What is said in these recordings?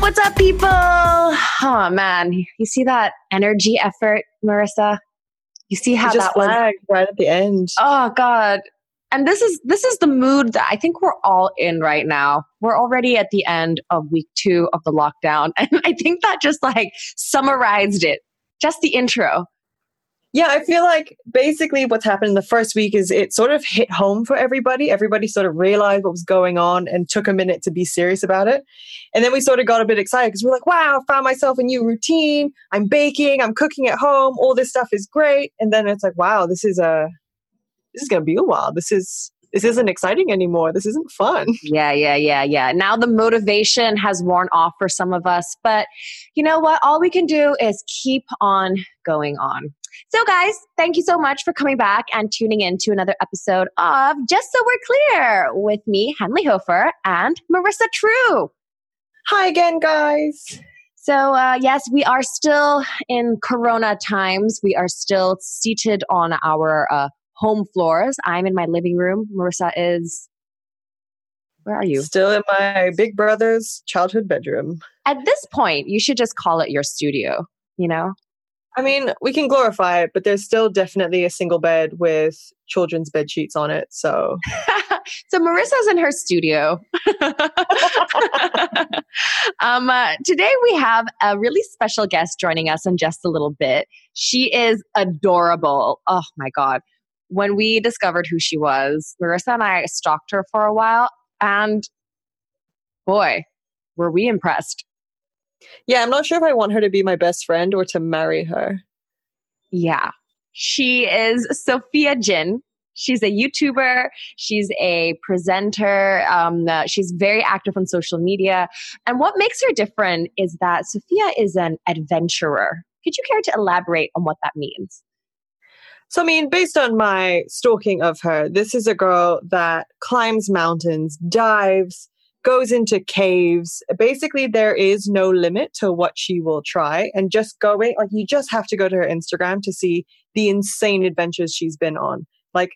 up? What's up, people? Oh man, you see that energy effort, Marissa? You see how just that was right at the end. Oh God. And this is this is the mood that I think we're all in right now. We're already at the end of week two of the lockdown. And I think that just like summarized it. Just the intro. Yeah, I feel like basically what's happened in the first week is it sort of hit home for everybody. Everybody sort of realized what was going on and took a minute to be serious about it. And then we sort of got a bit excited because we're like, wow, I found myself a new routine. I'm baking, I'm cooking at home, all this stuff is great. And then it's like, wow, this is a this is gonna be a while. This is this isn't exciting anymore. This isn't fun. Yeah, yeah, yeah, yeah. Now the motivation has worn off for some of us, but you know what? All we can do is keep on going on. So, guys, thank you so much for coming back and tuning in to another episode of Just So We're Clear with me, Henley Hofer, and Marissa True. Hi again, guys. So, uh, yes, we are still in Corona times. We are still seated on our uh, home floors. I'm in my living room. Marissa is. Where are you? Still in my big brother's childhood bedroom. At this point, you should just call it your studio, you know? I mean, we can glorify it, but there's still definitely a single bed with children's bed sheets on it. So, so Marissa's in her studio. um, uh, today we have a really special guest joining us in just a little bit. She is adorable. Oh my god! When we discovered who she was, Marissa and I stalked her for a while, and boy, were we impressed. Yeah, I'm not sure if I want her to be my best friend or to marry her. Yeah. She is Sofia Jin. She's a YouTuber. She's a presenter. Um, uh, she's very active on social media. And what makes her different is that Sofia is an adventurer. Could you care to elaborate on what that means? So, I mean, based on my stalking of her, this is a girl that climbs mountains, dives, goes into caves. Basically, there is no limit to what she will try. And just going, like, you just have to go to her Instagram to see the insane adventures she's been on. Like,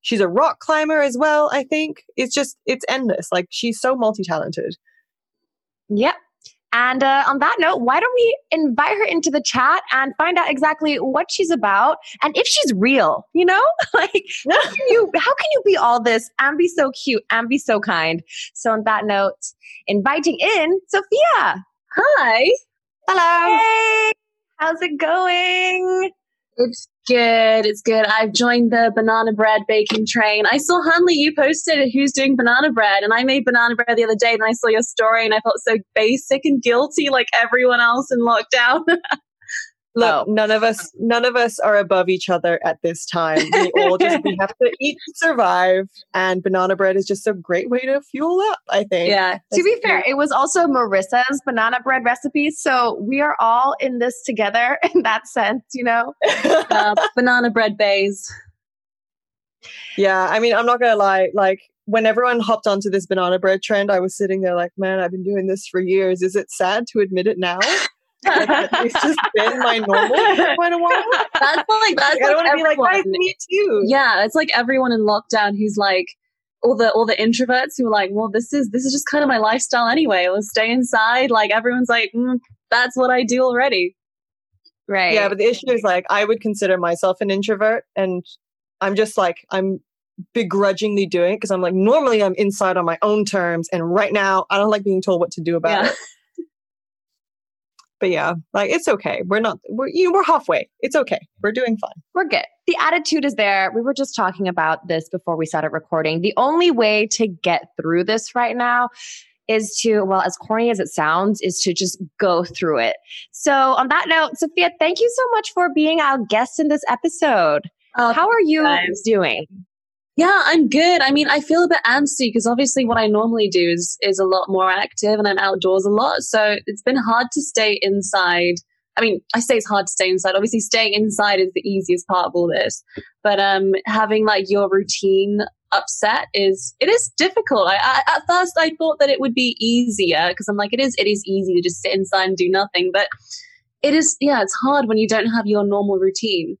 she's a rock climber as well, I think. It's just, it's endless. Like, she's so multi talented. Yep. And uh, on that note, why don't we invite her into the chat and find out exactly what she's about and if she's real? You know, like how can you how can you be all this and be so cute and be so kind? So on that note, inviting in Sofia. Hi. Hello. Hey. How's it going? It's good. It's good. I've joined the banana bread baking train. I saw Hanley, you posted who's doing banana bread, and I made banana bread the other day, and I saw your story, and I felt so basic and guilty like everyone else in lockdown. Look, oh. none of us none of us are above each other at this time. We all just we have to eat to survive and banana bread is just a great way to fuel up, I think. Yeah. That's to be fair, it was also Marissa's banana bread recipe, so we are all in this together in that sense, you know. uh, banana bread bays. Yeah, I mean, I'm not going to lie, like when everyone hopped onto this banana bread trend, I was sitting there like, man, I've been doing this for years. Is it sad to admit it now? it's just been my normal for quite a while. That's like that's like, I don't want to be like, guys, me too. Yeah, it's like everyone in lockdown who's like all the all the introverts who are like, well, this is this is just kind of my lifestyle anyway. Let's stay inside. Like everyone's like, mm, that's what I do already. Right. Yeah, but the issue is like I would consider myself an introvert, and I'm just like I'm begrudgingly doing it because I'm like normally I'm inside on my own terms, and right now I don't like being told what to do about yeah. it but yeah, like it's okay. We're not we're you know, we're halfway. It's okay. We're doing fine. We're good. The attitude is there. We were just talking about this before we started recording. The only way to get through this right now is to, well, as corny as it sounds, is to just go through it. So, on that note, Sofia, thank you so much for being our guest in this episode. Oh, How are you guys. doing? Yeah, I'm good. I mean, I feel a bit antsy because obviously what I normally do is is a lot more active and I'm outdoors a lot. So it's been hard to stay inside. I mean, I say it's hard to stay inside. Obviously, staying inside is the easiest part of all this. But um, having like your routine upset is it is difficult. I, I, at first I thought that it would be easier because I'm like it is it is easy to just sit inside and do nothing, but it is yeah it's hard when you don't have your normal routine.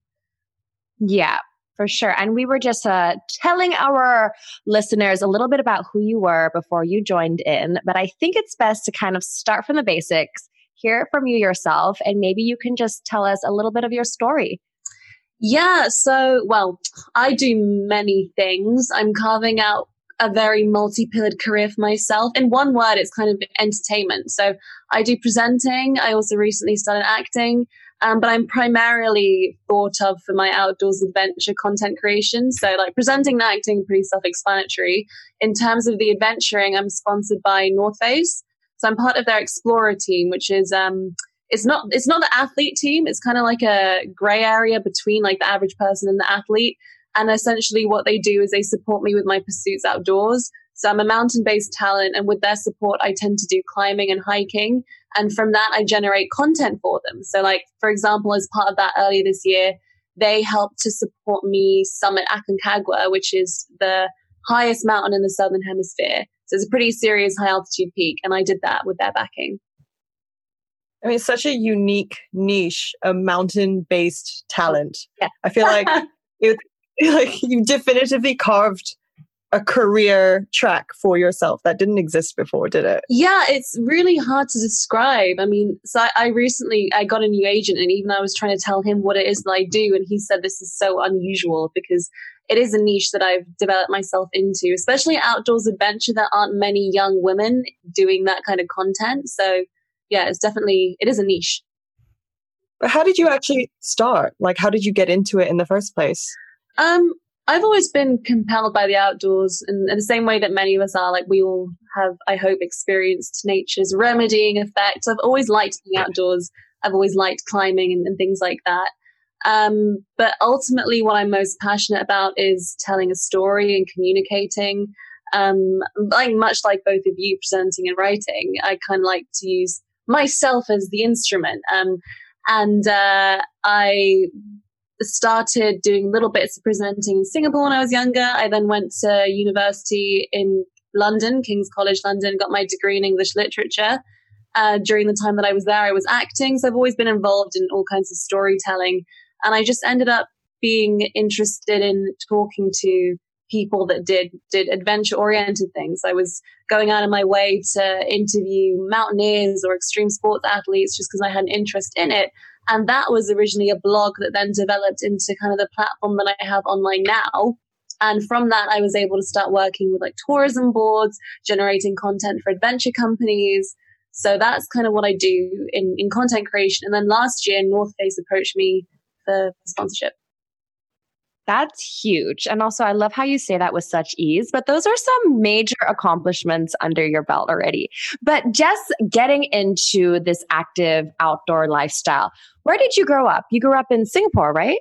Yeah, For sure. And we were just uh, telling our listeners a little bit about who you were before you joined in. But I think it's best to kind of start from the basics, hear it from you yourself, and maybe you can just tell us a little bit of your story. Yeah. So, well, I do many things. I'm carving out a very multi pillared career for myself. In one word, it's kind of entertainment. So I do presenting. I also recently started acting. Um, but I'm primarily thought of for my outdoors adventure content creation. So, like presenting and acting, pretty self explanatory. In terms of the adventuring, I'm sponsored by North Face. So, I'm part of their Explorer team, which is, um, it's not it's not the athlete team it's kind of like a gray area between like the average person and the athlete and essentially what they do is they support me with my pursuits outdoors so i'm a mountain based talent and with their support i tend to do climbing and hiking and from that, I generate content for them. So, like, for example, as part of that earlier this year, they helped to support me summit Aconcagua, which is the highest mountain in the Southern Hemisphere. So, it's a pretty serious high altitude peak. And I did that with their backing. I mean, it's such a unique niche, a mountain based talent. Yeah. I feel like it, like you definitively carved a career track for yourself that didn't exist before did it? Yeah it's really hard to describe. I mean so I, I, recently i got a new agent and even i was trying to tell him what it is that i do and he said this is so unusual because it is a niche that i've developed myself into especially outdoors adventure. There aren't many young women doing that kind of content. So yeah it's definitely it is a niche. But how did you actually start? Like how did you get into it in the first place? Um I've always been compelled by the outdoors in, in, the same way that many of us are. Like we all have, I hope, experienced nature's remedying effects. I've always liked being outdoors. I've always liked climbing and, and things like that. Um, but ultimately, what I'm most passionate about is telling a story and communicating. Um, like much like both of you presenting and writing, I kind of like to use myself as the instrument. Um, and uh, I started doing little bits of presenting in Singapore when I was younger. I then went to university in London, King's College London, got my degree in English literature. Uh, during the time that I was there, I was acting. So I've always been involved in all kinds of storytelling. And I just ended up being interested in talking to people that did did adventure oriented things. I was going out of my way to interview mountaineers or extreme sports athletes just because I had an interest in it. And that was originally a blog that then developed into kind of the platform that I have online now. And from that, I was able to start working with like tourism boards, generating content for adventure companies. So that's kind of what I do in, in content creation. And then last year, North Face approached me for sponsorship. That's huge. And also, I love how you say that with such ease, but those are some major accomplishments under your belt already. But just getting into this active outdoor lifestyle, where did you grow up? You grew up in Singapore, right?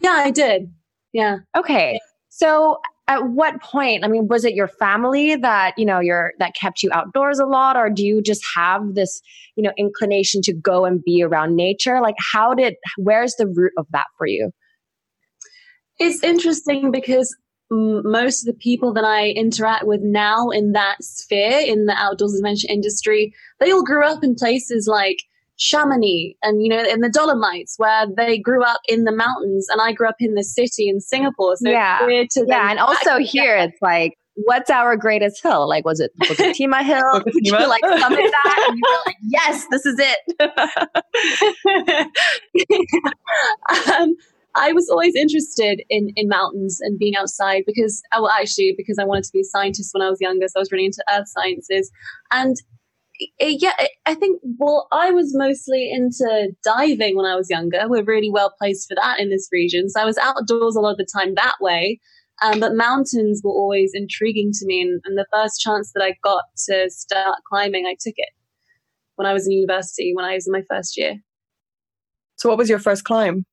Yeah, I did. Yeah. Okay. So, at what point i mean was it your family that you know your that kept you outdoors a lot or do you just have this you know inclination to go and be around nature like how did where's the root of that for you it's interesting because most of the people that I interact with now in that sphere, in the outdoors adventure industry, they all grew up in places like Chamonix and, you know, in the Dolomites where they grew up in the mountains and I grew up in the city in Singapore. So yeah. yeah. And also here it's like, what's our greatest hill? Like, was it Timah Hill? Did you like summit that? And you were like, yes, this is it. um, I was always interested in in mountains and being outside because, uh, well, actually, because I wanted to be a scientist when I was younger, so I was really into earth sciences. And it, yeah, I think well, I was mostly into diving when I was younger. We're really well placed for that in this region, so I was outdoors a lot of the time that way. Um, but mountains were always intriguing to me, and, and the first chance that I got to start climbing, I took it when I was in university, when I was in my first year. So, what was your first climb?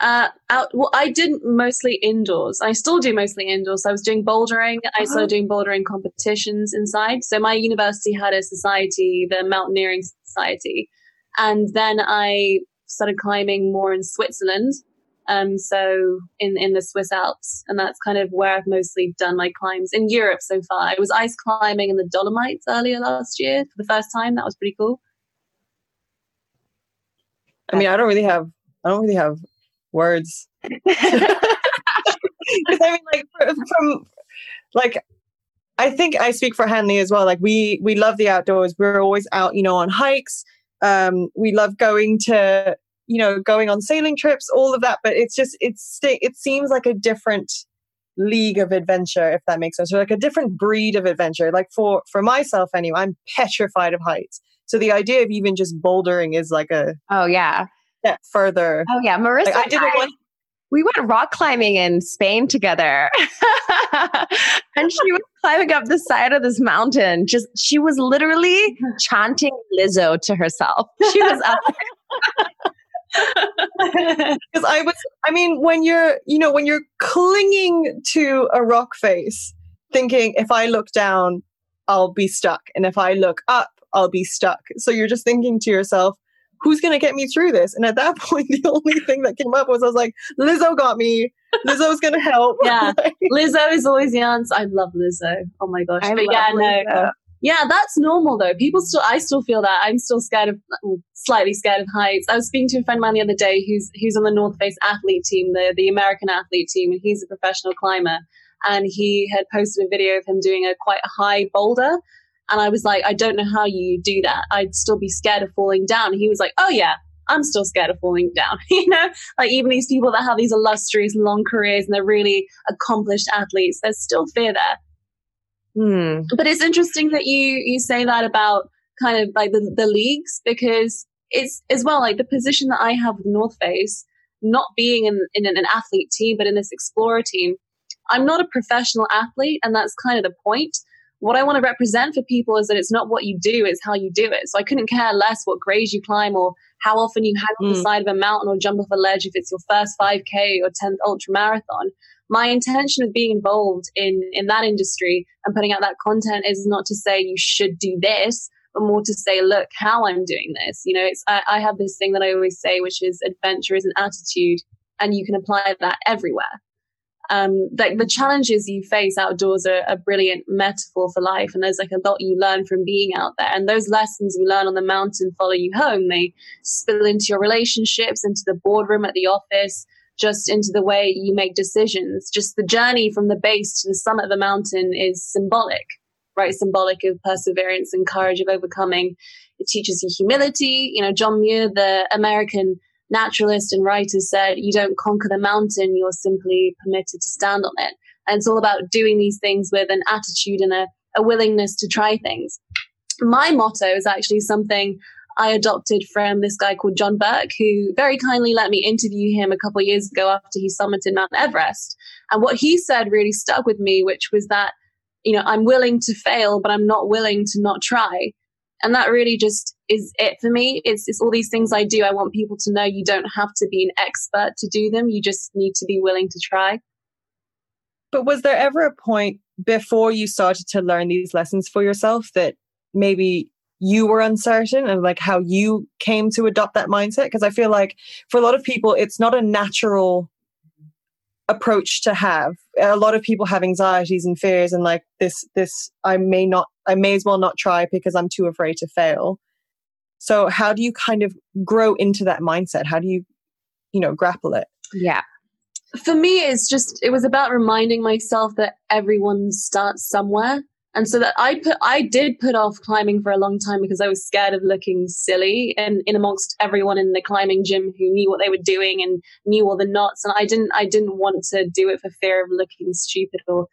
Uh, out, well, I did mostly indoors. I still do mostly indoors. I was doing bouldering. Uh-huh. I started doing bouldering competitions inside. So my university had a society, the Mountaineering Society, and then I started climbing more in Switzerland. Um, so in in the Swiss Alps, and that's kind of where I've mostly done my climbs in Europe so far. I was ice climbing in the Dolomites earlier last year for the first time. That was pretty cool. I mean, I don't really have I don't really have words. Because I mean, like from like I think I speak for Hanley as well. Like we we love the outdoors. We're always out, you know, on hikes. Um, we love going to, you know, going on sailing trips, all of that. But it's just it's it seems like a different league of adventure, if that makes sense, or like a different breed of adventure. Like for for myself, anyway, I'm petrified of heights. So the idea of even just bouldering is like a oh yeah step further. Oh yeah, Marissa. Like, I did it once we went rock climbing in Spain together. and she was climbing up the side of this mountain. Just she was literally chanting Lizzo to herself. She was up because I was I mean when you're you know when you're clinging to a rock face thinking if I look down I'll be stuck and if I look up I'll be stuck so you're just thinking to yourself who's going to get me through this? And at that point, the only thing that came up was I was like, Lizzo got me. Lizzo's going to help. Yeah. Lizzo is always the answer. I love Lizzo. Oh my gosh. I but yeah, Lizzo. no. Yeah, that's normal though. People still, I still feel that. I'm still scared of, mm, slightly scared of heights. I was speaking to a friend of mine the other day who's, who's on the North Face athlete team, the, the American athlete team, and he's a professional climber. And he had posted a video of him doing a quite high boulder and I was like, I don't know how you do that. I'd still be scared of falling down. And he was like, Oh, yeah, I'm still scared of falling down. you know, like even these people that have these illustrious long careers and they're really accomplished athletes, there's still fear there. Hmm. But it's interesting that you you say that about kind of like the, the leagues because it's as well like the position that I have with North Face, not being in, in an athlete team, but in this explorer team. I'm not a professional athlete, and that's kind of the point what I want to represent for people is that it's not what you do, it's how you do it. So I couldn't care less what grades you climb or how often you hang mm. on the mm. side of a mountain or jump off a ledge if it's your first 5K or 10th ultra marathon. My intention of being involved in, in that industry and putting out that content is not to say you should do this, but more to say, look how I'm doing this. You know, it's I, I have this thing that I always say, which is adventure is an attitude, and you can apply that everywhere um, like the challenges you face outdoors are a brilliant metaphor for life. And there's like a lot you learn from being out there. And those lessons you learn on the mountain follow you home. They spill into your relationships, into the boardroom at the office, just into the way you make decisions. Just the journey from the base to the summit of the mountain is symbolic, right? Symbolic of perseverance and courage of overcoming. It teaches you humility. You know, John Muir, the American naturalist and writer said, you don't conquer the mountain, you're simply permitted to stand on it. And it's all about doing these things with an attitude and a, a willingness to try things. My motto is actually something I adopted from this guy called John Burke, who very kindly let me interview him a couple of years ago after he summited Mount Everest. And what he said really stuck with me, which was that, you know, I'm willing to fail, but I'm not willing to not try. And that really just is it for me. It's, it's all these things I do. I want people to know you don't have to be an expert to do them. You just need to be willing to try. But was there ever a point before you started to learn these lessons for yourself that maybe you were uncertain and like how you came to adopt that mindset? Because I feel like for a lot of people, it's not a natural approach to have a lot of people have anxieties and fears and like this this i may not i may as well not try because i'm too afraid to fail. So how do you kind of grow into that mindset? How do you you know grapple it? Yeah. For me it's just it was about reminding myself that everyone starts somewhere. And so that I put, I did put off climbing for a long time because I was scared of looking silly and in amongst everyone in the climbing gym who knew what they were doing and knew all the knots. And I didn't, I didn't want to do it for fear of looking stupid or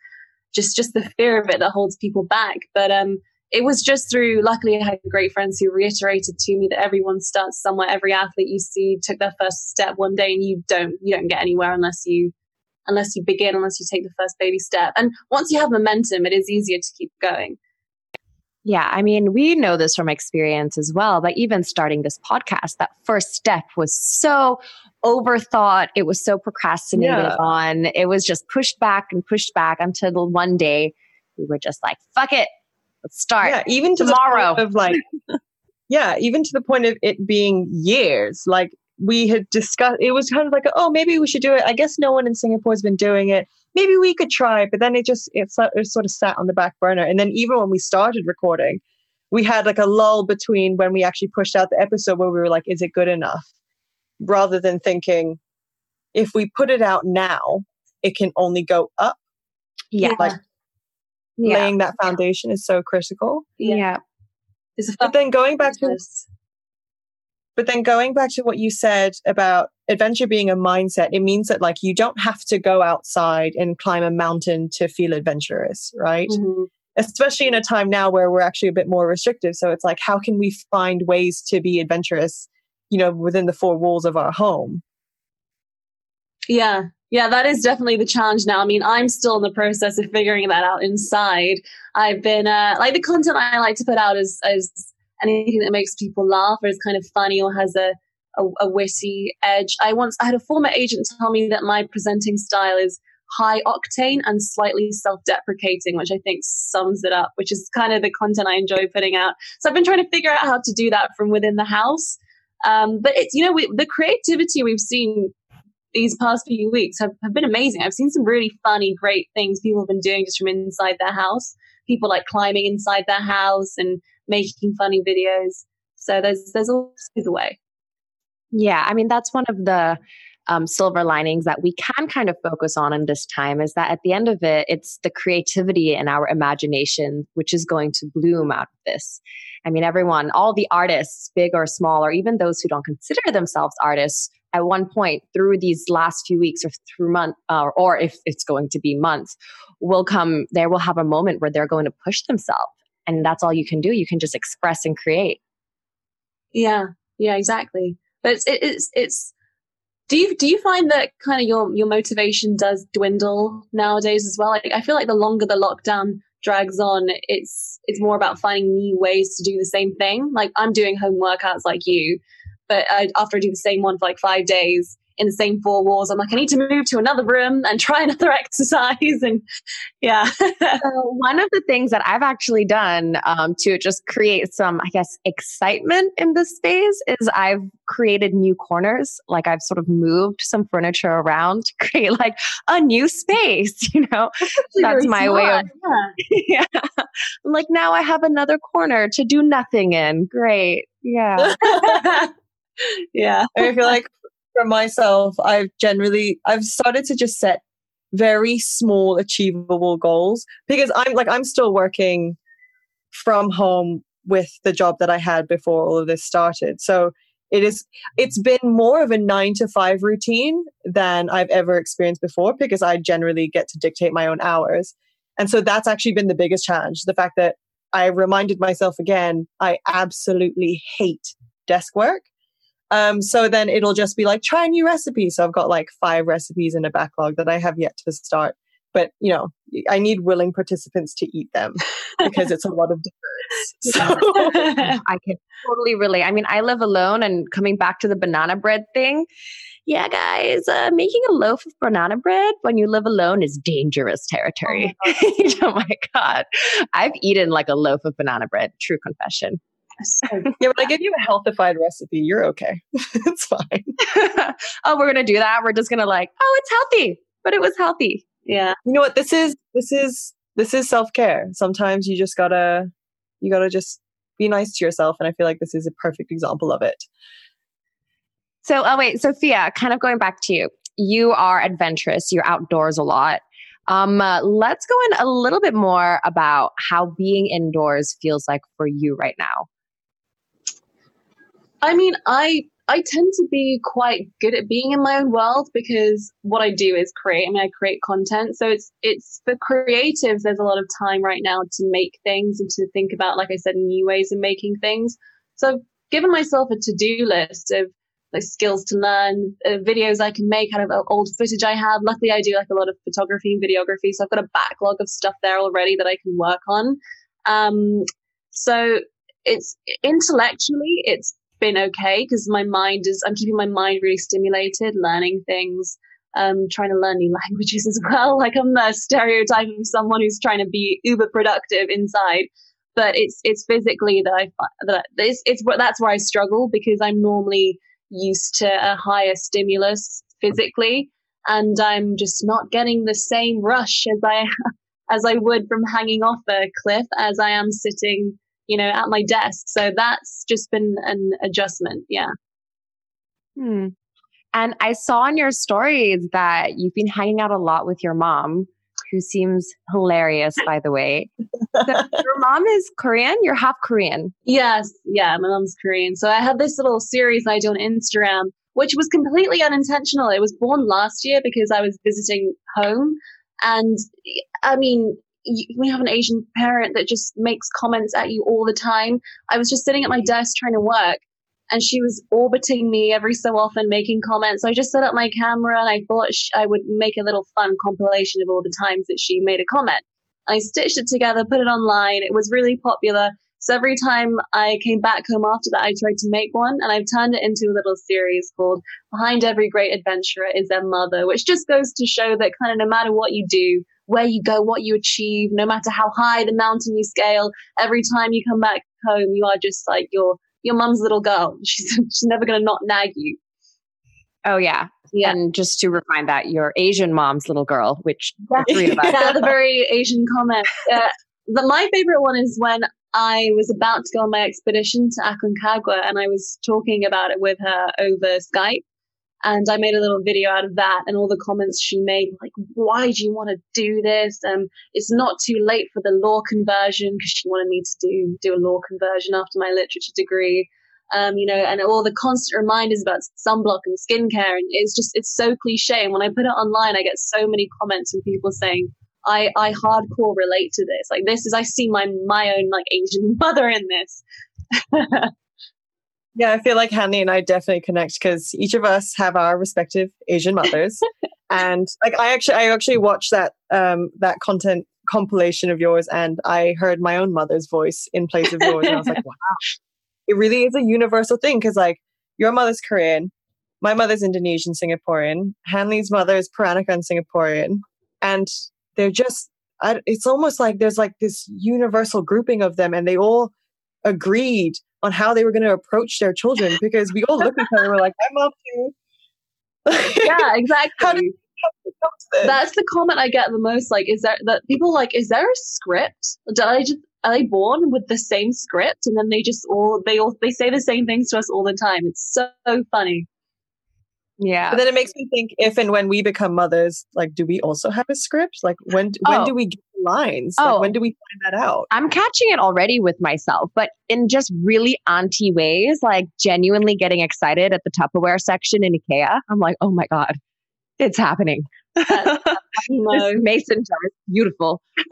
just, just the fear of it that holds people back. But, um, it was just through, luckily I had great friends who reiterated to me that everyone starts somewhere. Every athlete you see took their first step one day and you don't, you don't get anywhere unless you unless you begin, unless you take the first baby step. And once you have momentum, it is easier to keep going. Yeah, I mean, we know this from experience as well, but even starting this podcast, that first step was so overthought. It was so procrastinated yeah. on. It was just pushed back and pushed back until one day we were just like, fuck it, let's start. Yeah, even tomorrow. of like, yeah, even to the point of it being years. Like we had discussed it was kind of like oh maybe we should do it i guess no one in singapore has been doing it maybe we could try but then it just it, it sort of sat on the back burner and then even when we started recording we had like a lull between when we actually pushed out the episode where we were like is it good enough rather than thinking if we put it out now it can only go up. Yeah. Like yeah. laying that foundation is so critical. yeah. Yeah. But then going back to fabulous- But then going back to what you said about adventure being a mindset, it means that like you don't have to go outside and climb a mountain to feel adventurous, right? Mhm. Especially in a time now where we're actually a bit more restrictive. So it's like, how can we find ways to be adventurous, you know, within the four walls of our home? Yeah. Yeah, that is definitely the challenge now. I mean, I'm still in the process of figuring that out inside. I've been uh, like the content I like to put out is is anything that makes people laugh or is kind of funny or has a, a, a witty edge. I once I had a former agent tell me that my presenting style is high octane and slightly self-deprecating, which I think sums it up, which is kind of the content I enjoy putting out. So I've been trying to figure out how to do that from within the house. Um, but it's you know we, the creativity we've seen these past few weeks have, have been amazing. I've seen some really funny, great things people have been doing just from inside their house. People like climbing inside their house and making funny videos. So there's there's always the way. Yeah, I mean that's one of the um, silver linings that we can kind of focus on in this time is that at the end of it, it's the creativity and our imagination which is going to bloom out of this. I mean, everyone, all the artists, big or small, or even those who don't consider themselves artists, at one point through these last few weeks or through month, uh, or if it's going to be months, will come. There will have a moment where they're going to push themselves, and that's all you can do. You can just express and create. Yeah, yeah, exactly. But it's it's it's. Do you do you find that kind of your your motivation does dwindle nowadays as well? Like I feel like the longer the lockdown drags on, it's it's more about finding new ways to do the same thing. Like I'm doing home workouts like you, but I, after I do the same one for like five days in the same four walls, I'm like I need to move to another room and try another exercise. And yeah, So one of the things that I've actually done um, to just create some, I guess, excitement in this space is I've created new corners. Like I've sort of moved some furniture around to create like a new space. You know, That's my way of- smart, yeah. yeah. Like now I have another corner to do nothing in. Great. Yeah. yeah. I feel like for myself, I've generally I've started to just set very small achievable goals because I'm like I'm still working from home with the job that I had before all of this started. So it is it's been more of a 9 to 5 routine than I've ever experienced before because I generally get to dictate my own hours. And so that's actually been the biggest challenge, the fact that I reminded myself again I absolutely hate desk work. Um, so then it'll just be like, try a new recipe. So I've got like five recipes in a backlog that I have yet to start. But, you know, I need willing participants to eat them because it's a lot of difference. So, I can totally relate. I mean, I live alone and coming back to the banana bread thing. Yeah, guys, uh, making a loaf of banana bread when you live alone is dangerous territory. Oh my, God. I've eaten like a loaf of banana bread. True confession. So yeah, when I give you a healthified recipe, you're okay. it's fine. oh, we're going to do that. We're just going to like, oh, it's healthy, but it was healthy. yeah. You know what? This is, this is, this is self care. Sometimes you just gotta, you gotta just be nice to yourself. And I feel like this is a perfect example of it. So, oh, wait, Sofia, kind of going back to you. You are adventurous, you're outdoors a lot. Um, uh, let's go in a little bit more about how being indoors feels like for you right now. I mean, I I tend to be quite good at being in my own world because what I do is create. I mean, I create content, so it's it's for creatives. There's a lot of time right now to make things and to think about, like I said, new ways of making things. So I've given myself a to do list of like skills to learn, uh, videos I can make out of old footage I have. Luckily, I do like a lot of photography and videography, so I've got a backlog of stuff there already that I can work on. Um, so it's intellectually, it's been okay because my mind is I'm keeping my mind really stimulated, learning things, um, trying to learn new languages as well. Like I'm the stereotype of someone who's trying to be uber productive inside, but it's it's physically that I that this it's it's that's where I struggle because I'm normally used to a higher stimulus physically, and I'm just not getting the same rush as I as I would from hanging off a cliff as I am sitting you know, at my desk. So that's just been an adjustment. Yeah. Hmm. And I saw in your stories that you've been hanging out a lot with your mom, who seems hilarious, by the way. So your mom is Korean? You're half Korean. Yes. Yeah, my mom's Korean. So I have this little series I do on Instagram, which was completely unintentional. It was born last year because I was visiting home. And I mean, we have an Asian parent that just makes comments at you all the time. I was just sitting at my mm-hmm. desk trying to work and she was orbiting me every so often, making comments. So I just set up my camera and I thought I would make a little fun compilation of all the times that she made a comment. I stitched it together, put it online. It was really popular. So every time I came back home after that, I tried to make one and I've turned it into a little series called Behind Every Great Adventurer is Their Mother, which just goes to show that kind of no matter what you do, where you go, what you achieve, no matter how high the mountain you scale, every time you come back home, you are just like your your mum's little girl. She's she's never gonna not nag you. Oh yeah. Yeah. And just to refine that, your Asian mom's little girl, which three of us. yeah, the very Asian comment. Uh, the, my favorite one is when I was about to go on my expedition to Aconcagua and I was talking about it with her over Skype. And I made a little video out of that and all the comments she made, like, why do you want to do this? Um, it's not too late for the law conversion because she wanted me to do, do a law conversion after my literature degree. Um, you know, and all the constant reminders about sunblock and skincare. And it's just, it's so cliche. And when I put it online, I get so many comments from people saying, I, I hardcore relate to this. Like this is, I see my, my own like Asian mother in this. Yeah, I feel like Hanley and I definitely connect because each of us have our respective Asian mothers. and like I actually I actually watched that um that content compilation of yours and I heard my own mother's voice in place of yours and I was like, wow. It really is a universal thing because like your mother's Korean, my mother's Indonesian Singaporean, Hanley's mother is Peranakan Singaporean, and they're just it's almost like there's like this universal grouping of them and they all agreed on how they were going to approach their children because we all look at each other and we're like, I'm up to. yeah, exactly. That's the comment I get the most. Like, is there that people like, is there a script? Did I just are they born with the same script and then they just all they all they say the same things to us all the time? It's so funny. Yeah. But then it makes me think if and when we become mothers, like, do we also have a script? Like, when when oh. do we get lines? Oh. Like, when do we find that out? I'm catching it already with myself, but in just really auntie ways, like genuinely getting excited at the Tupperware section in IKEA. I'm like, oh my God, it's happening. this mason jar is beautiful.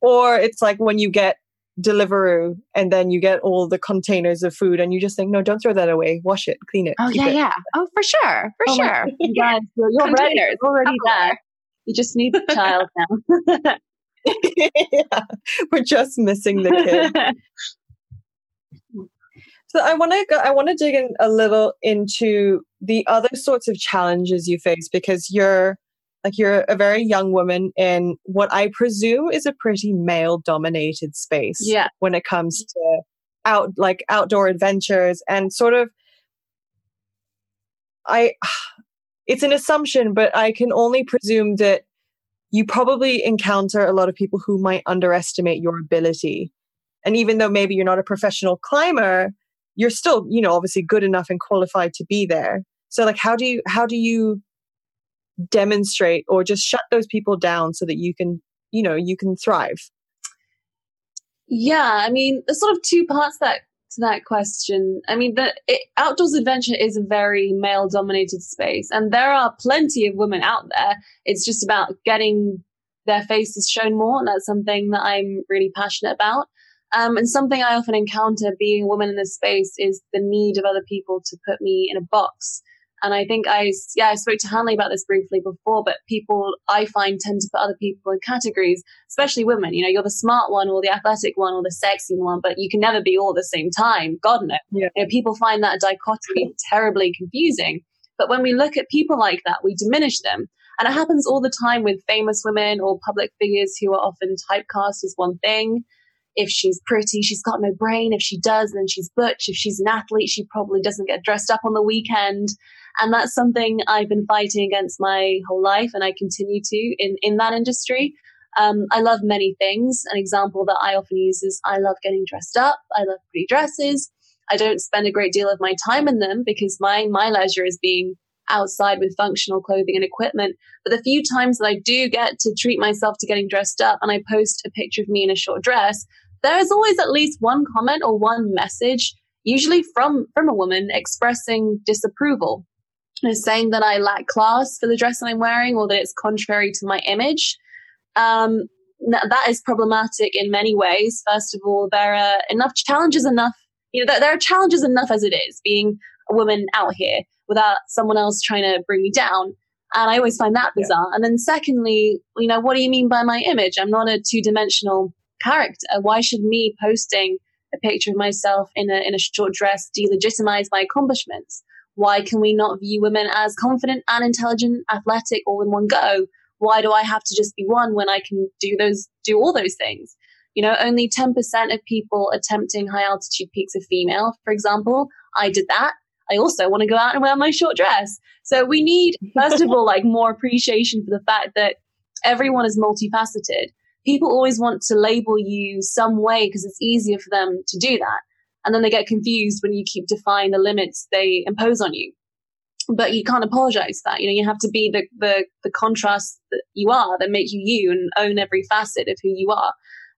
or it's like when you get Deliveroo and then you get all the containers of food and you just think, no, don't throw that away. Wash it, clean it. Oh, yeah, it. yeah. Oh, for sure. For oh sure. Yes, you're, you're ready. You're already there. You just need the child now. yeah, we're just missing the kid. so I want to I want to dig in a little into the other sorts of challenges you face because you're like you're a very young woman in what I presume is a pretty male dominated space. Yeah. When it comes to out like outdoor adventures and sort of I it's an assumption, but I can only presume that you probably encounter a lot of people who might underestimate your ability. And even though maybe you're not a professional climber, you're still, you know, obviously good enough and qualified to be there. So like how do you how do you demonstrate or just shut those people down so that you can you know you can thrive? Yeah i mean there's sort of two parts that to that question. I mean the it, outdoors adventure is a very male dominated space and there are plenty of women out there. It's just about getting their faces shown more and that's something that i'm really passionate about. Um, and something i often encounter being a woman in this space is the need of other people to put me in a box and I think I, yeah, I spoke to Hanley about this briefly before, but people I find tend to put other people in categories, especially women. You know, you're the smart one or the athletic one or the sexy one, but you can never be all at the same time. God no. Yeah. You know, people find that dichotomy terribly confusing. But when we look at people like that, we diminish them. And it happens all the time with famous women or public figures who are often typecast as one thing. If she's pretty, she's got no brain. If she does, then she's butch. If she's an athlete, she probably doesn't get dressed up on the weekend. And that's something I've been fighting against my whole life, and I continue to in, in that industry. Um, I love many things. An example that I often use is I love getting dressed up. I love pretty dresses. I don't spend a great deal of my time in them because my my leisure is being outside with functional clothing and equipment. But the few times that I do get to treat myself to getting dressed up and I post a picture of me in a short dress, there is always at least one comment or one message, usually from from a woman expressing disapproval. Is saying that I lack class for the dress that I'm wearing or that it's contrary to my image. Um, that is problematic in many ways. First of all, there are enough challenges enough, you know, there, there are challenges enough as it is being a woman out here without someone else trying to bring me down. And I always find that bizarre. Yeah. And then secondly, you know, what do you mean by my image? I'm not a two dimensional character. Why should me posting a picture of myself in a, in a short dress delegitimize my accomplishments? Why can we not view women as confident and intelligent, athletic all in one go? Why do I have to just be one when I can do those, do all those things? You know, only 10% of people attempting high altitude peaks are female, for example. I did that. I also want to go out and wear my short dress. So we need, first of all, like more appreciation for the fact that everyone is multifaceted. People always want to label you some way because it's easier for them to do that. And then they get confused when you keep defying the limits they impose on you. But you can't apologize for that. You know, you have to be the, the, the contrast that you are that make you you and own every facet of who you are.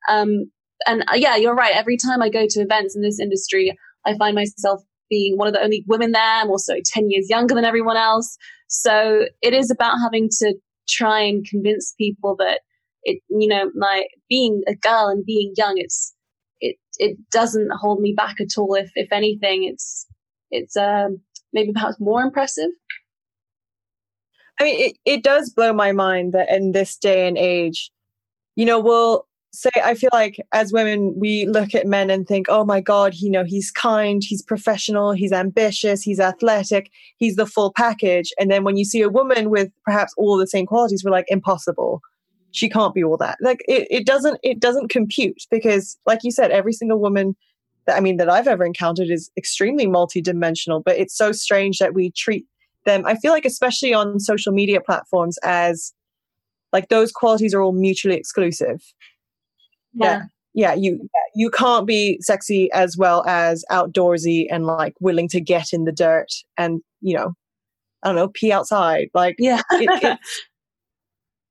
Um, and uh, yeah, you're right. Every time I go to events in this industry, I find myself being one of the only women there. I'm also 10 years younger than everyone else. So it is about having to try and convince people that it, you know, my being a girl and being young, it's, it, doesn't hold me back at all. If, if anything, it's, it's, um, maybe perhaps more impressive. I mean, it, it does blow my mind that in this day and age, you know, we'll say I feel like as women we look at men and think, "Oh my god, you know, he's kind, he's professional, he's ambitious, he's athletic, he's the full package." And then when you see a woman with perhaps all the same qualities, we're like, "Impossible. She can't be all that." Like it, it doesn't it doesn't compute because like you said, every single woman that I mean that I've ever encountered is extremely multidimensional, but it's so strange that we treat them I feel like especially on social media platforms as like those qualities are all mutually exclusive. Yeah. yeah you you can't be sexy as well as outdoorsy and like willing to get in the dirt and you know i don't know pee outside. Like yeah. it,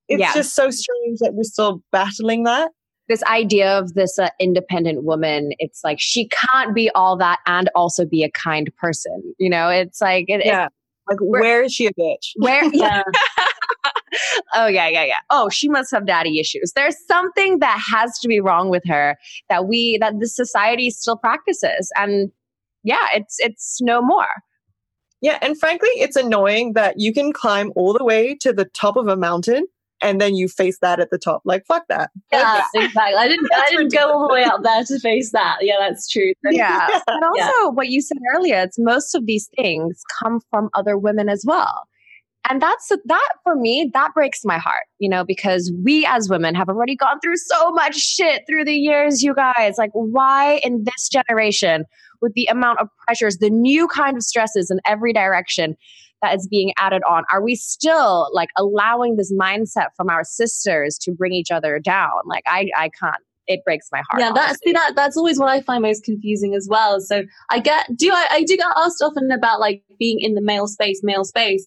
it's, it's yeah. just so strange that we're still battling that this idea of this uh, independent woman it's like she can't be all that and also be a kind person you know it's like it, yeah like where is she a bitch where yeah oh yeah, yeah, yeah. Oh, she must have daddy issues. There's something that has to be wrong with her that we that the society still practices. And yeah, it's it's no more. Yeah, and frankly, it's annoying that you can climb all the way to the top of a mountain and then you face that at the top. Like fuck that. Yeah, exactly. I didn't I didn't go all the way up there to face that. Yeah, that's true. Yeah. yeah. And also yeah. what you said earlier, it's most of these things come from other women as well and that's that for me that breaks my heart you know because we as women have already gone through so much shit through the years you guys like why in this generation with the amount of pressures the new kind of stresses in every direction that is being added on are we still like allowing this mindset from our sisters to bring each other down like i i can't it breaks my heart. Yeah, that's see that that's always what I find most confusing as well. So I get do I, I do get asked often about like being in the male space, male space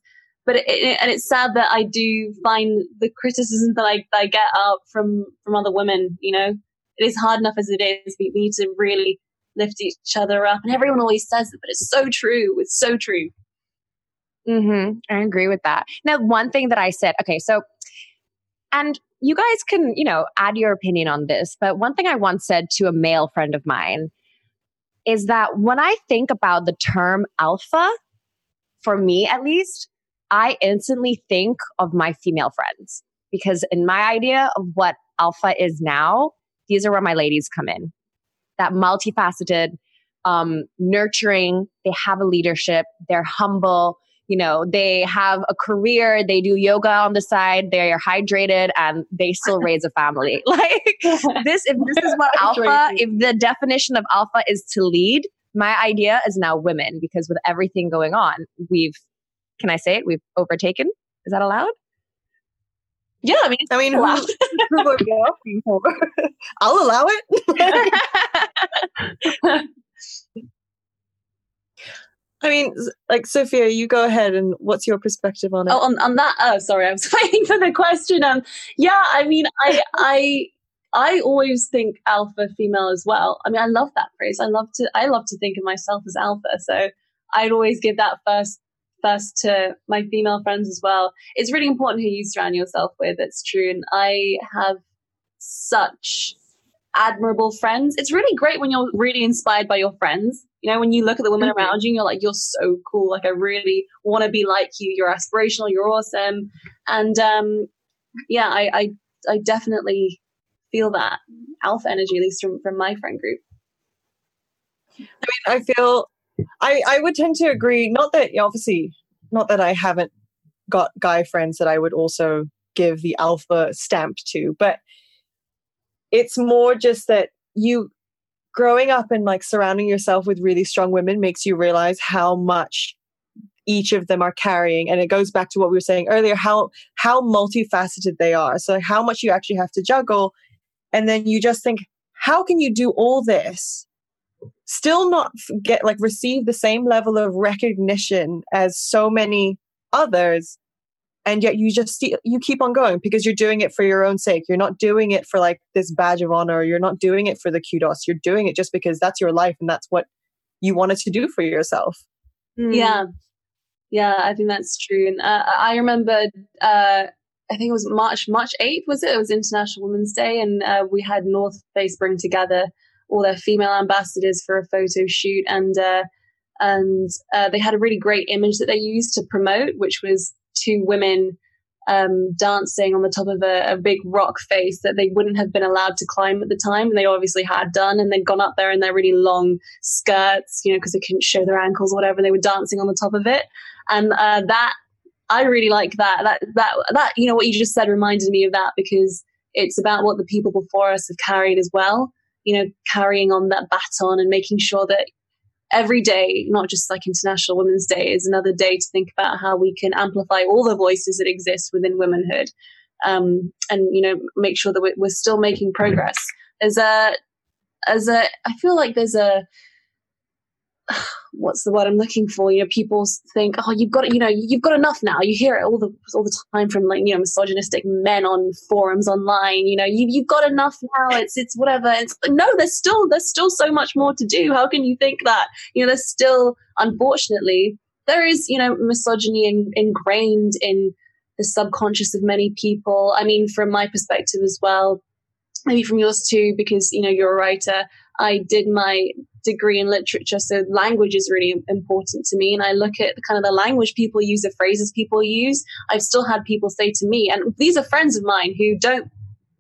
but it, it, and it's sad that I do find the criticism that I, that I get out from from other women. You know, it is hard enough as it is. We, we need to really lift each other up, and everyone always says it, but it's so true. It's so true. Mm-hmm. I agree with that. Now, one thing that I said, okay, so, and you guys can, you know, add your opinion on this, but one thing I once said to a male friend of mine is that when I think about the term alpha, for me at least, I instantly think of my female friends because in my idea of what alpha is now, these are where my ladies come in. That multifaceted, um, nurturing, they have a leadership, they're humble, you know, they have a career, they do yoga on the side, they are hydrated, and they still raise a family. Like this, if this is what alpha, if the definition of alpha is to lead, my idea is now women because with everything going on, we've can I say it? We've overtaken. Is that allowed? Yeah, I mean, I mean, who, who are we asking for? I'll allow it. I mean, like Sofia, you go ahead and what's your perspective on it? Oh, on, on that. Oh, sorry, I was waiting for the question. Um, yeah, I mean, I, I, I always think alpha female as well. I mean, I love that phrase. I love to, I love to think of myself as alpha. So I'd always give that first, first to my female friends as well. It's really important who you surround yourself with. It's true, and I have such admirable friends. It's really great when you're really inspired by your friends. You know, when you look at the women mm-hmm. around you, you're like, you're so cool. Like, I really want to be like you. You're aspirational. You're awesome. And um, yeah, I, I, I definitely feel that alpha energy, at least from, from my friend group. I mean, I feel I, I would tend to agree. Not that obviously, not that I haven't got guy friends that I would also give the alpha stamp to, but it's more just that you growing up and like surrounding yourself with really strong women makes you realize how much each of them are carrying. And it goes back to what we were saying earlier how how multifaceted they are. So how much you actually have to juggle. And then you just think how can you do all this still not get like receive the same level of recognition as so many others and yet you just you keep on going because you're doing it for your own sake. You're not doing it for like this badge of honor. You're not doing it for the kudos. You're doing it just because that's your life and that's what you wanted to do for yourself. Mm. yeah. Yeah i think that's true. And uh, i remember uh, i think it was march march 8th was it? It was international women's day and uh, we had north face bring together all their female ambassadors for a photo shoot and uh, and uh, they had a really great image that they used to promote which was two women um, dancing on the top of a, a, big rock face that they wouldn't have been allowed to climb at the time. And they obviously had done, and they'd gone up there in their really long skirts, you know, because they couldn't show their ankles or whatever. And They were dancing on the top of it. And uh, that, I really like that. That, that, that, you know, what you just said reminded me of that because it's about what the people before us have carried as well. You know, carrying on that baton and making sure that every day, not just like International Women's Day, is another day to think about how we can amplify all the voices that exist within womanhood, um, and you know make sure that we're, we're still making progress. As a, as a, I feel like there's a what's the word I'm looking for? You know, people think, oh, you've got, you know, you've got enough now. You hear it all the all the time from like you know misogynistic men on forums online. You know, you you've got enough now. It's it's whatever. It's no, there's still there's still so much more to do. How can you think that? You know, there's still unfortunately there is you know misogyny in, ingrained in the subconscious of many people. I mean, from my perspective as well, maybe from yours too, because you know you're a writer. I did my degree in literature, so language is really important to me. And I look at kind of the language people use, the phrases people use. I've still had people say to me, and these are friends of mine who don't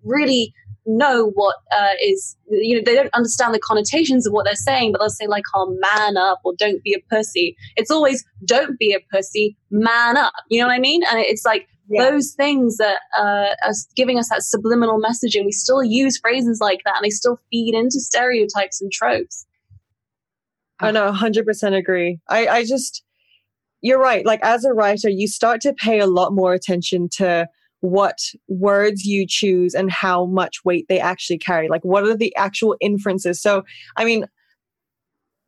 really know what uh, is you know they don't understand the connotations of what they're saying but they'll say like oh man up or don't be a pussy it's always don't be a pussy man up you know what i mean and it's like yeah. those things that uh, are giving us that subliminal messaging we still use phrases like that and they still feed into stereotypes and tropes I know, 100% agree. I, I just, you're right. Like, as a writer, you start to pay a lot more attention to what words you choose and how much weight they actually carry. Like, what are the actual inferences? So, I mean,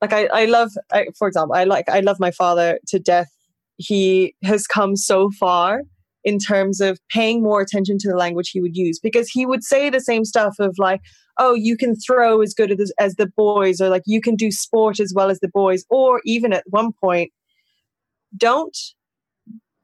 like, I, I love, I, for example, I like, I love my father to death. He has come so far in terms of paying more attention to the language he would use because he would say the same stuff of like oh you can throw as good as, as the boys or like you can do sport as well as the boys or even at one point don't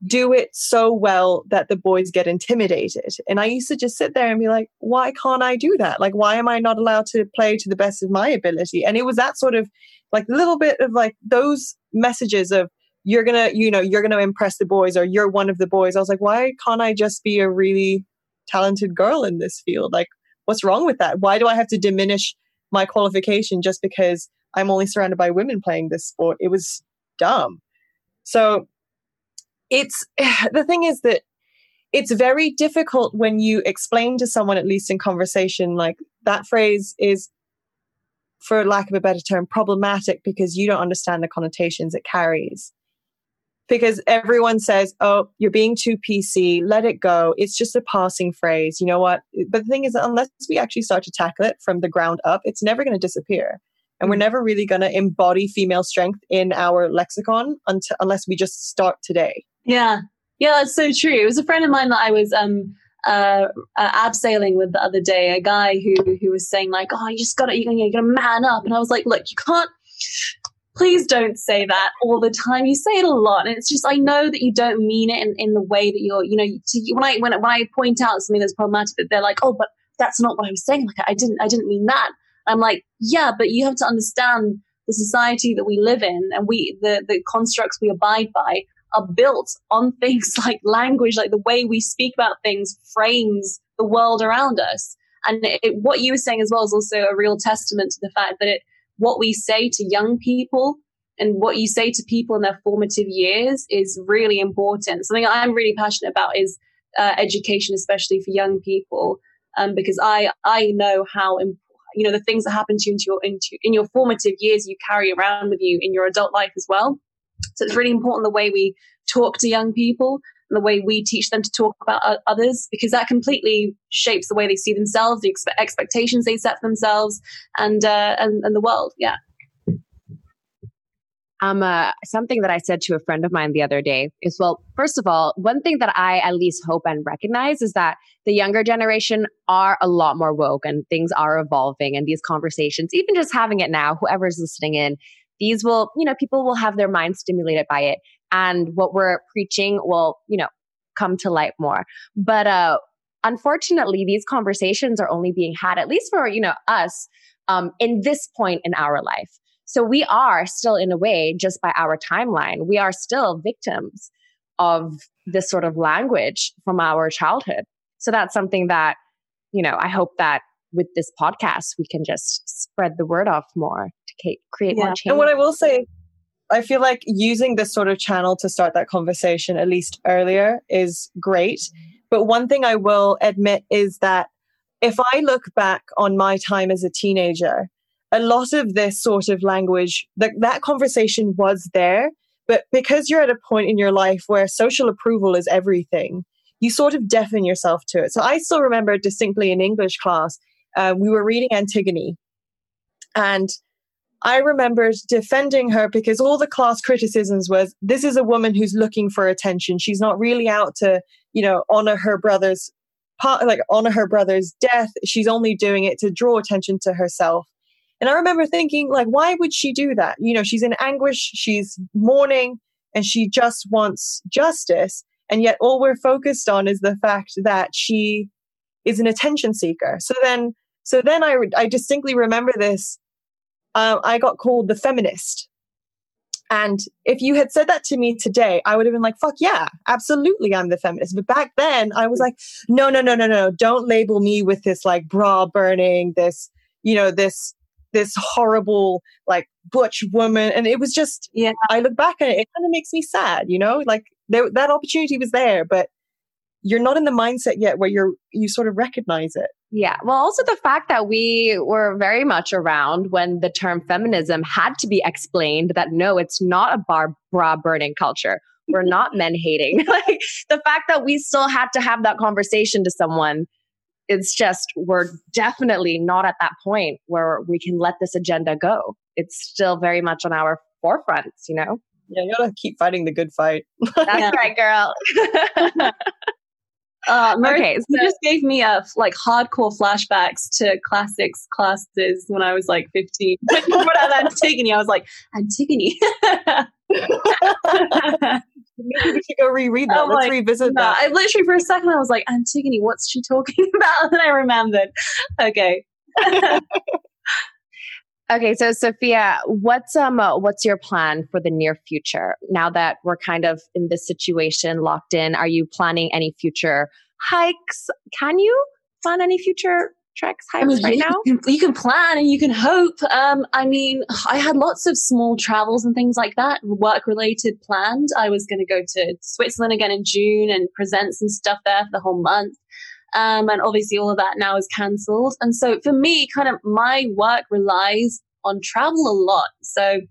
do it so well that the boys get intimidated. And i used to just sit there and be like why can't i do that? Like why am i not allowed to play to the best of my ability? And it was that sort of like little bit of like those messages of you're gonna you know you're gonna impress the boys or you're one of the boys. I was like why can't i just be a really talented girl in this field? Like what's wrong with that? Why do i have to diminish my qualification just because i'm only surrounded by women playing this sport? It was dumb. So it's the thing is that it's very difficult when you explain to someone at least in conversation like that phrase is for lack of a better term problematic because you don't understand the connotations it carries because everyone says, oh, you're being too PC, let it go. It's just a passing phrase. You know what? But the thing is, unless we actually start to tackle it from the ground up, it's never going to disappear. And we're Mm. never really going to embody female strength in our lexicon until, unless we just start today. Yeah, yeah, that's so true. It was a friend of mine that I was um uh, uh abseiling with the other day. A guy who who was saying like, "Oh, you just got to you you got to man up," and I was like, "Look, you can't." Please don't say that all the time. You say it a lot, and it's just I know that you don't mean it in, in the way that you're. You know, to, when I when, when I point out something that's problematic, that they're like, "Oh, but that's not what I was saying. Like, I didn't I didn't mean that." I'm like, "Yeah, but you have to understand the society that we live in, and we the the constructs we abide by are built on things like language, like the way we speak about things frames the world around us. And it, it, what you were saying as well is also a real testament to the fact that it, what we say to young people and what you say to people in their formative years is really important. Something I'm really passionate about is uh, education, especially for young people, um, because I I know how you know the things that happen to you into your into in your formative years you carry around with you in your adult life as well. So it's really important the way we talk to young people and the way we teach them to talk about others, because that completely shapes the way they see themselves, the expe- expectations they set for themselves, and uh, and, and the world. Yeah. Um, uh, something that I said to a friend of mine the other day is, well, first of all, one thing that I at least hope and recognize is that the younger generation are a lot more woke and things are evolving and these conversations, even just having it now, whoever's listening in, these will, you know, people will have their minds stimulated by it. And what we're preaching will, you know, come to light more. But uh, unfortunately, these conversations are only being had, at least for, you know, us, um, in this point in our life. So we are still, in a way, just by our timeline, we are still victims of this sort of language from our childhood. So that's something that, you know, I hope that with this podcast, we can just spread the word off more to create yeah. more change. And what I will say, I feel like using this sort of channel to start that conversation at least earlier is great. But one thing I will admit is that if I look back on my time as a teenager, a lot of this sort of language, that, that conversation was there. But because you're at a point in your life where social approval is everything, you sort of deafen yourself to it. So I still remember distinctly in English class, uh, we were reading Antigone. And I remembered defending her because all the class criticisms was this is a woman who's looking for attention. She's not really out to, you know, honor her brother's part, like honor her brother's death. She's only doing it to draw attention to herself. And I remember thinking, like, why would she do that? You know, she's in anguish, she's mourning, and she just wants justice. And yet all we're focused on is the fact that she is an attention seeker. So then, so then I, I distinctly remember this. Uh, I got called the feminist. And if you had said that to me today, I would have been like, fuck yeah, absolutely, I'm the feminist. But back then, I was like, no, no, no, no, no, don't label me with this like bra burning, this, you know, this this horrible like butch woman and it was just yeah i look back at it it kind of makes me sad you know like there, that opportunity was there but you're not in the mindset yet where you're you sort of recognize it yeah well also the fact that we were very much around when the term feminism had to be explained that no it's not a bar bra burning culture we're not men hating like the fact that we still had to have that conversation to someone it's just we're definitely not at that point where we can let this agenda go. It's still very much on our forefronts, you know? Yeah, you gotta keep fighting the good fight. That's right, girl. Uh, okay, so you just gave me a like hardcore flashbacks to classics classes when I was like 15. What out Antigone, I was like, Antigone. Maybe we should go reread that. Oh Let's revisit no, that. I literally for a second I was like, Antigone, what's she talking about? And I remembered. Okay. Okay, so Sofia, what's um uh, what's your plan for the near future? Now that we're kind of in this situation locked in, are you planning any future hikes? Can you plan any future treks hikes I mean, right you now? Can, you can plan and you can hope. Um, I mean, I had lots of small travels and things like that, work related planned. I was going to go to Switzerland again in June and present some stuff there for the whole month. Um, and obviously all of that now is cancelled. And so for me, kind of my work relies on travel a lot. So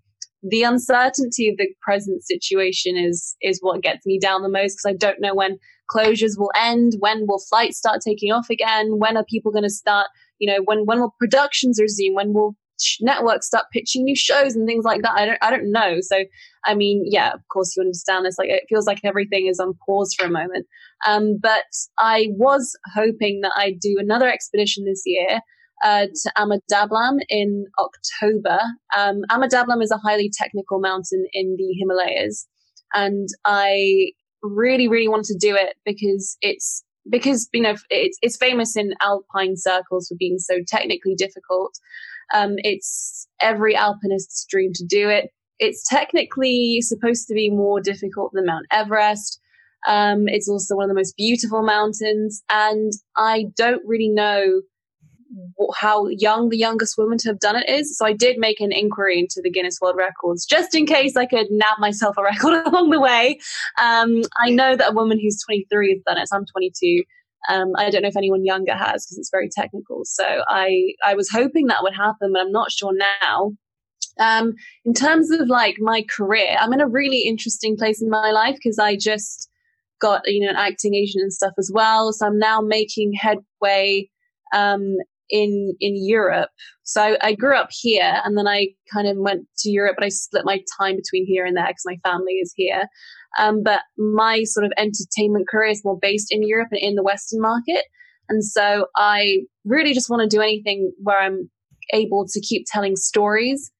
the uncertainty of the present situation is is what gets me down the most because I don't know when closures will end, when will flights start taking off again, when are people going to start, you know, when when will productions resume, when will networks start pitching new shows and things like that. I don't, I don't know. So, I mean, yeah, of course you understand this. Like, it feels like everything is on pause for a moment. Um, but I was hoping that I'd do another expedition this year. Uh, to Ama Dablam in October. Um, Ama Dablam is a highly technical mountain in the Himalayas, and I really, really wanted to do it because it's because you know it's it's famous in alpine circles for being so technically difficult. Um, it's every alpinist's dream to do it. It's technically supposed to be more difficult than Mount Everest. Um, it's also one of the most beautiful mountains, and I don't really know how young the youngest woman to have done it is. So I did make an inquiry into the Guinness World Records just in case I could nab myself a record along the way. Um, I know that a woman who's 23 has done it. So I'm 22. Um, I don't know if anyone younger has because it's very technical. So I I was hoping that would happen, but I'm not sure now. Um, in terms of like my career, I'm in a really interesting place in my life because I just got you know an acting agent and stuff as well. So I'm now making headway um, in in Europe. So I, I, grew up here, and then I kind of went to Europe, but I split my time between here and there because my family is here. Um, but my sort of entertainment career is more based in Europe and in the Western market, and so I really just want to do anything where I'm able to keep telling stories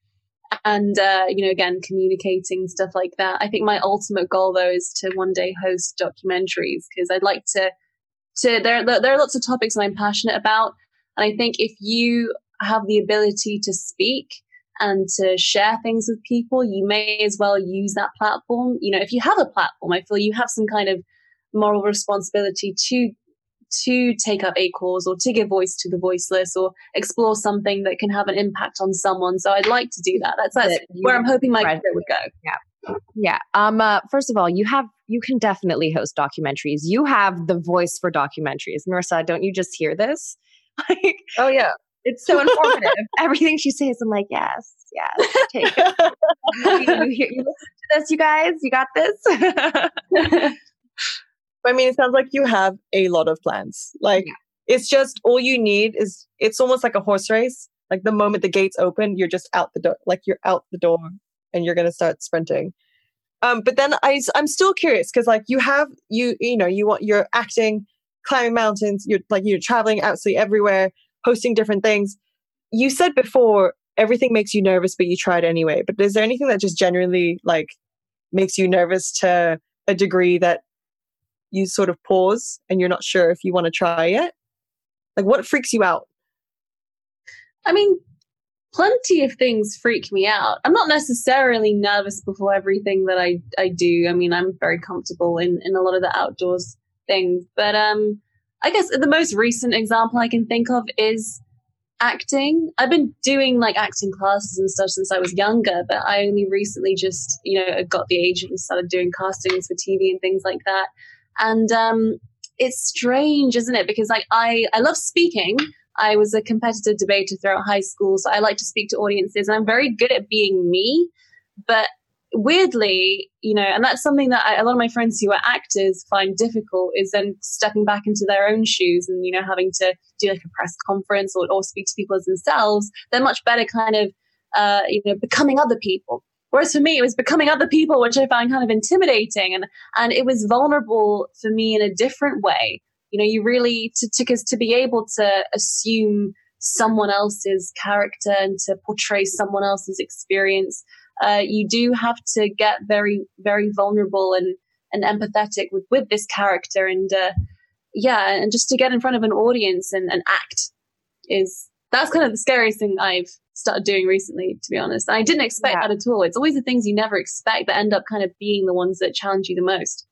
and uh, you know again communicating stuff like that. I think my ultimate goal though is to one day host documentaries because i'd like to to there there are lots of topics that i'm passionate about. And I think if you have the ability to speak and to share things with people, you may as well use that platform. You know, if you have a platform, I feel you have some kind of moral responsibility to to take up a cause or to give voice to the voiceless or explore something that can have an impact on someone. So I'd like to do that. That's, that's where I'm hoping my career would go. Yeah. Yeah. Um, uh, first of all, you have you can definitely host documentaries. You have the voice for documentaries. Marissa, don't you just hear this? like, oh yeah, it's so informative. Everything she says, I'm like, yes, yes, take it. you, you, you listen to this, you guys. You got this. I mean, it sounds like you have a lot of plans. Like, yeah. it's just all you need is it's almost like a horse race. Like the moment the gates open, you're just out the door. Like you're out the door, and you're gonna start sprinting. Um, but then I, I'm still curious because like you have you you know you want you're acting climbing mountains, you're like you're traveling absolutely everywhere, hosting different things. You said before everything makes you nervous, but you try it anyway. But is there anything that just generally like makes you nervous to a degree that you sort of pause and you're not sure if you want to try it? Like what freaks you out? I mean, plenty of things freak me out. I'm not necessarily nervous before everything that I, I do. I mean, I'm very comfortable in, in a lot of the outdoors things. But um, I guess the most recent example I can think of is acting. I've been doing like acting classes and stuff since I was younger, but I only recently just, you know, got the agent and started doing castings for TV and things like that. And um, it's strange, isn't it? Because like I, I love speaking. I was a competitive debater throughout high school, so I like to speak to audiences, and I'm very good at being me. But weirdly, you know, and that's something that I, a lot of my friends who are actors find difficult is then stepping back into their own shoes and, you know, having to do like a press conference or, or speak to people as themselves. They're much better kind of, uh, you know, becoming other people. Whereas for me, it was becoming other people, which I found kind of intimidating. And, and it was vulnerable for me in a different way. You know, you really, to, to, to be able to assume someone else's character and to portray someone else's experience uh, you do have to get very, very vulnerable and, and empathetic with, with this character. And uh, yeah, and just to get in front of an audience and, and act is that's kind of the scariest thing I've started doing recently, to be honest. I didn't expect yeah. that at all. It's always the things you never expect that end up kind of being the ones that challenge you the most.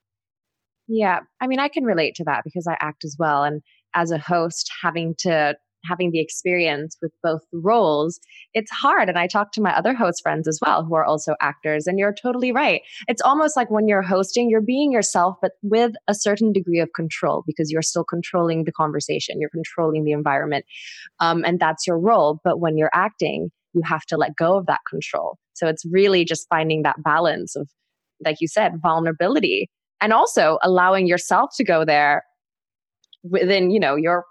Yeah. I mean, I can relate to that because I act as well. And as a host, having to having the experience with both roles, it's hard. And I talk to my other host friends as well who are also actors, and you're totally right. It's almost like when you're hosting, you're being yourself, but with a certain degree of control because you're still controlling the conversation, you're controlling the environment, um, and that's your role. But when you're acting, you have to let go of that control. So it's really just finding that balance of, like you said, vulnerability and also allowing yourself to go there within you know your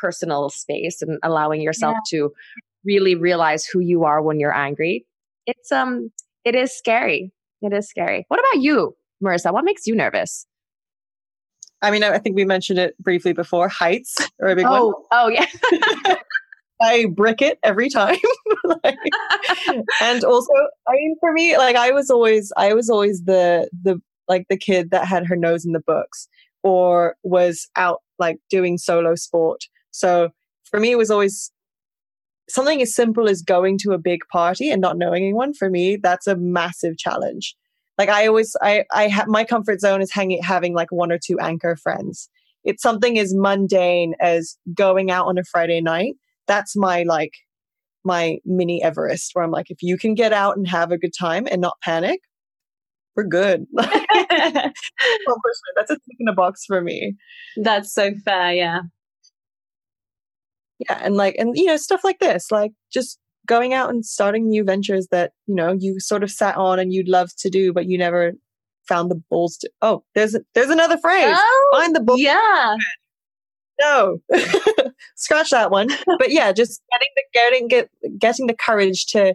personal space and allowing yourself yeah. to really realize who you are when you're angry. It's um it is scary. It is scary. What about you, Marissa? What makes you nervous? I mean, I think we mentioned it briefly before. Heights are a big oh, one. Oh, yeah. I brick it every time. like, and also, I mean, for me, like I was always, I was always the the like the kid that had her nose in the books or was out like doing solo sport. So for me, it was always something as simple as going to a big party and not knowing anyone. For me, that's a massive challenge. Like I always, I, I have my comfort zone is hanging, having like one or two anchor friends. It's something as mundane as going out on a Friday night that's my like my mini Everest where I'm like, if you can get out and have a good time and not panic, we're good. that's a tick in a box for me. That's so fair, yeah. Yeah, and like and you know, stuff like this, like just going out and starting new ventures that, you know, you sort of sat on and you'd love to do, but you never found the balls to oh, there's there's another phrase. Oh, Find the balls. Yeah no scratch that one but yeah just getting the getting get, getting the courage to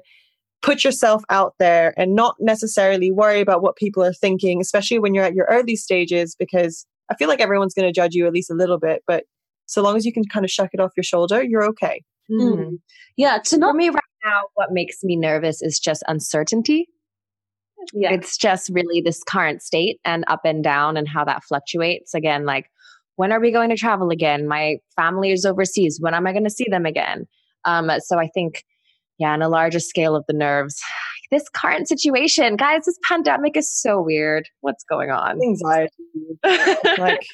put yourself out there and not necessarily worry about what people are thinking especially when you're at your early stages because i feel like everyone's going to judge you at least a little bit but so long as you can kind of shuck it off your shoulder you're okay mm. yeah to not For me right now what makes me nervous is just uncertainty yeah. It's just really this current state and up and down and how that fluctuates. Again, like when are we going to travel again? My family is overseas. When am I going to see them again? Um, so I think, yeah, on a larger scale of the nerves, this current situation, guys, this pandemic is so weird. What's going on? Anxiety. like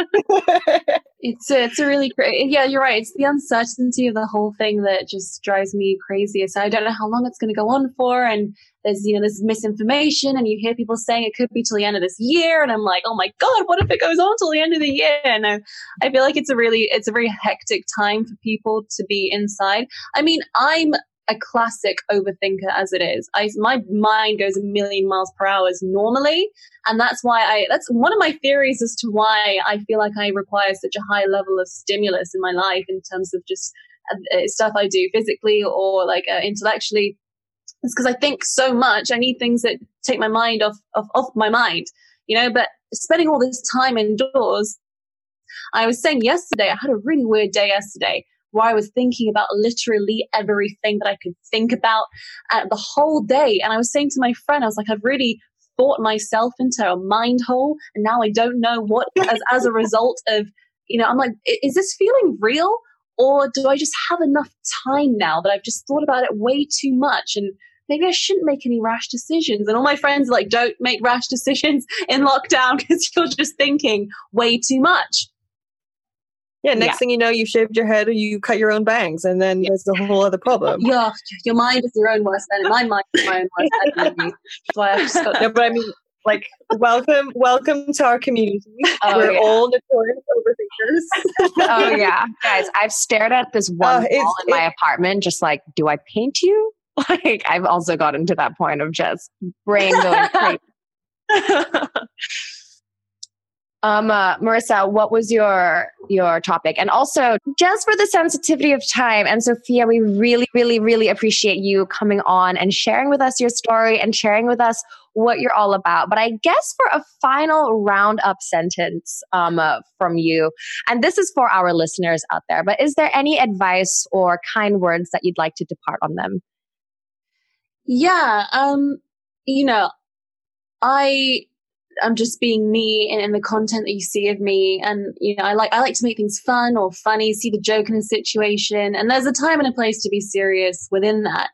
it's a, it's a really great yeah you're right. It's the uncertainty of the whole thing that just drives me crazy. So i don't know how long it's going to go on for and there's you know there's misinformation and you hear people saying it could be till the end of this year and i'm like oh my god what if it goes on till the end of the year? And I, I feel like it's a really it's a very hectic time for people to be inside. I mean i'm a classic overthinker as it is. I my mind goes a million miles per hour normally, and that's why I that's one of my theories as to why I feel like I require such a high level of stimulus in my life in terms of just uh, stuff I do physically or like uh, intellectually. It's because I think so much. I need things that take my mind off, off off my mind, you know. But spending all this time indoors, I was saying yesterday, I had a really weird day yesterday where I was thinking about literally everything that I could think about uh, the whole day. And I was saying to my friend, I was like, I've really thought myself into a mind hole. And now I don't know what, as, as a result of, you know, I'm like, is this feeling real? Or do I just have enough time now that I've just thought about it way too much? And maybe I shouldn't make any rash decisions. And all my friends are like, don't make rash decisions in lockdown because you're just thinking way too much. Yeah, next yeah. thing you know, you shaved your head or you cut your own bangs, and then yeah. there's a whole other problem. Yeah, your mind is your own worst enemy. My mind is my own worst enemy. That's why I just got. No, but I mean, like, welcome, welcome to our community. Oh, We're yeah. all notorious overthinkers. oh yeah, guys, I've stared at this one uh, wall in my apartment, just like, do I paint you? Like, I've also gotten to that point of just brain going crazy. Um, uh, Marissa, what was your your topic? And also, just for the sensitivity of time, and Sofia, we really, really, really appreciate you coming on and sharing with us your story and sharing with us what you're all about. But I guess for a final roundup sentence um, uh, from you, and this is for our listeners out there, but is there any advice or kind words that you'd like to depart on them? Yeah, um, you know, I I'm just being me in, in, the content that you see of me. And, you know, I like, I like to make things fun or funny, see the joke in a situation. And there's a time and a place to be serious within that.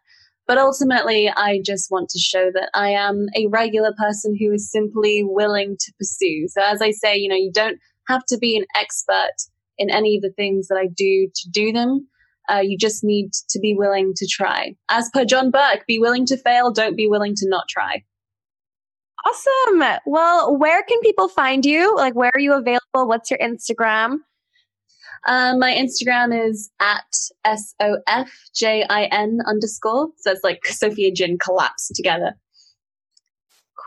But ultimately, I just want to show that I am a regular person who is simply willing to pursue. So as I say, you know, you don't have to be an expert in any of the things that I do to do them. Uh, you just need to be willing to try. As per John Burke, be willing to fail, don't be willing to not try. Awesome. Well, where can people find you? Like, where are you available? What's your Instagram? Um, my Instagram is at S O F J I N underscore. So it's like Sofia Jin collapsed together.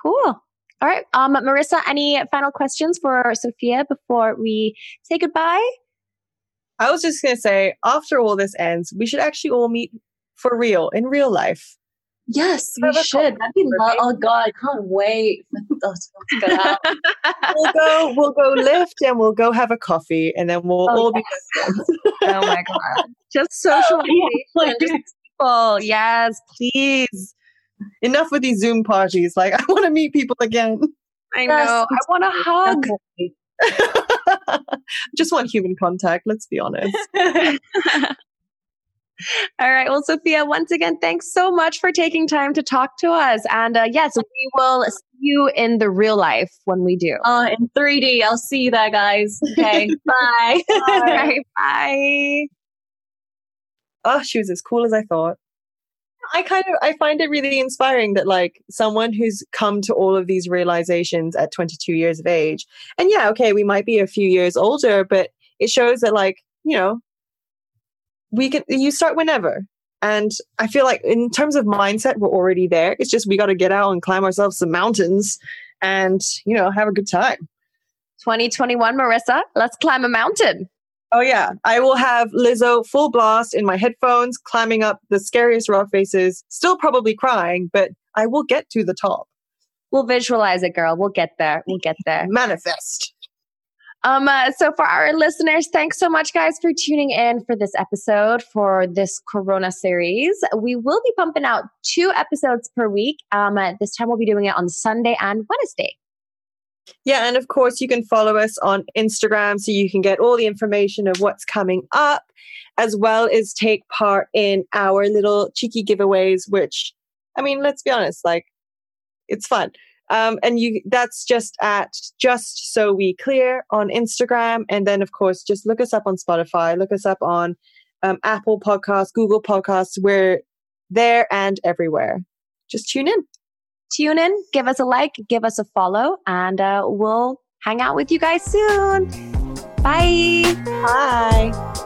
Cool. All right. Um, Marissa, any final questions for Sofia before we say goodbye? I was just going to say, after all this ends, we should actually all meet for real in real life. Yes, we should. That'd be lo- oh god, I can't wait for to go we'll go, we'll go lift, and we'll go have a coffee, and then we'll Oh, all be yes. best friends. oh my god. Just oh, socialization. just people. Yes, please. Enough with these Zoom parties. Like, I want to meet people again. I Yes, know. I want a hug. Just want human contact. Let's be honest. All right. Well, Sofia, once again, thanks so much for taking time to talk to us. And uh, yes, we will see you in the real life when we do. Oh, in 3D. I'll see you there, guys. Okay, bye. All right. Bye. Oh, she was as cool as I thought. I kind of I find it really inspiring that like someone who's come to all of these realizations at 22 years of age. And yeah, okay, we might be a few years older, but it shows that like, you know, we can you start whenever. And I feel like in terms of mindset, we're already there. It's just we got to get out and climb ourselves some mountains and, you know, have a good time. 2021, Marissa, let's climb a mountain. Oh yeah, I will have Lizzo full blast in my headphones, climbing up the scariest rock faces, still probably crying, but I will get to the top. We'll visualize it, girl. We'll get there. We'll get there. Manifest. Um, uh, so for our listeners, thanks so much, guys, for tuning in for this episode for this Corona series. We will be pumping out two episodes per week. Um, uh, this time we'll be doing it on Sunday and Wednesday. Yeah, and of course you can follow us on Instagram so you can get all the information of what's coming up, as well as take part in our little cheeky giveaways, which I mean, let's be honest, like it's fun. Um, and you that's just at just so we clear on Instagram. And then of course just look us up on Spotify, look us up on um, Apple Podcasts, Google Podcasts, we're there and everywhere. Just tune in. Tune in, give us a like, give us a follow, and uh, we'll hang out with you guys soon. Bye. Bye.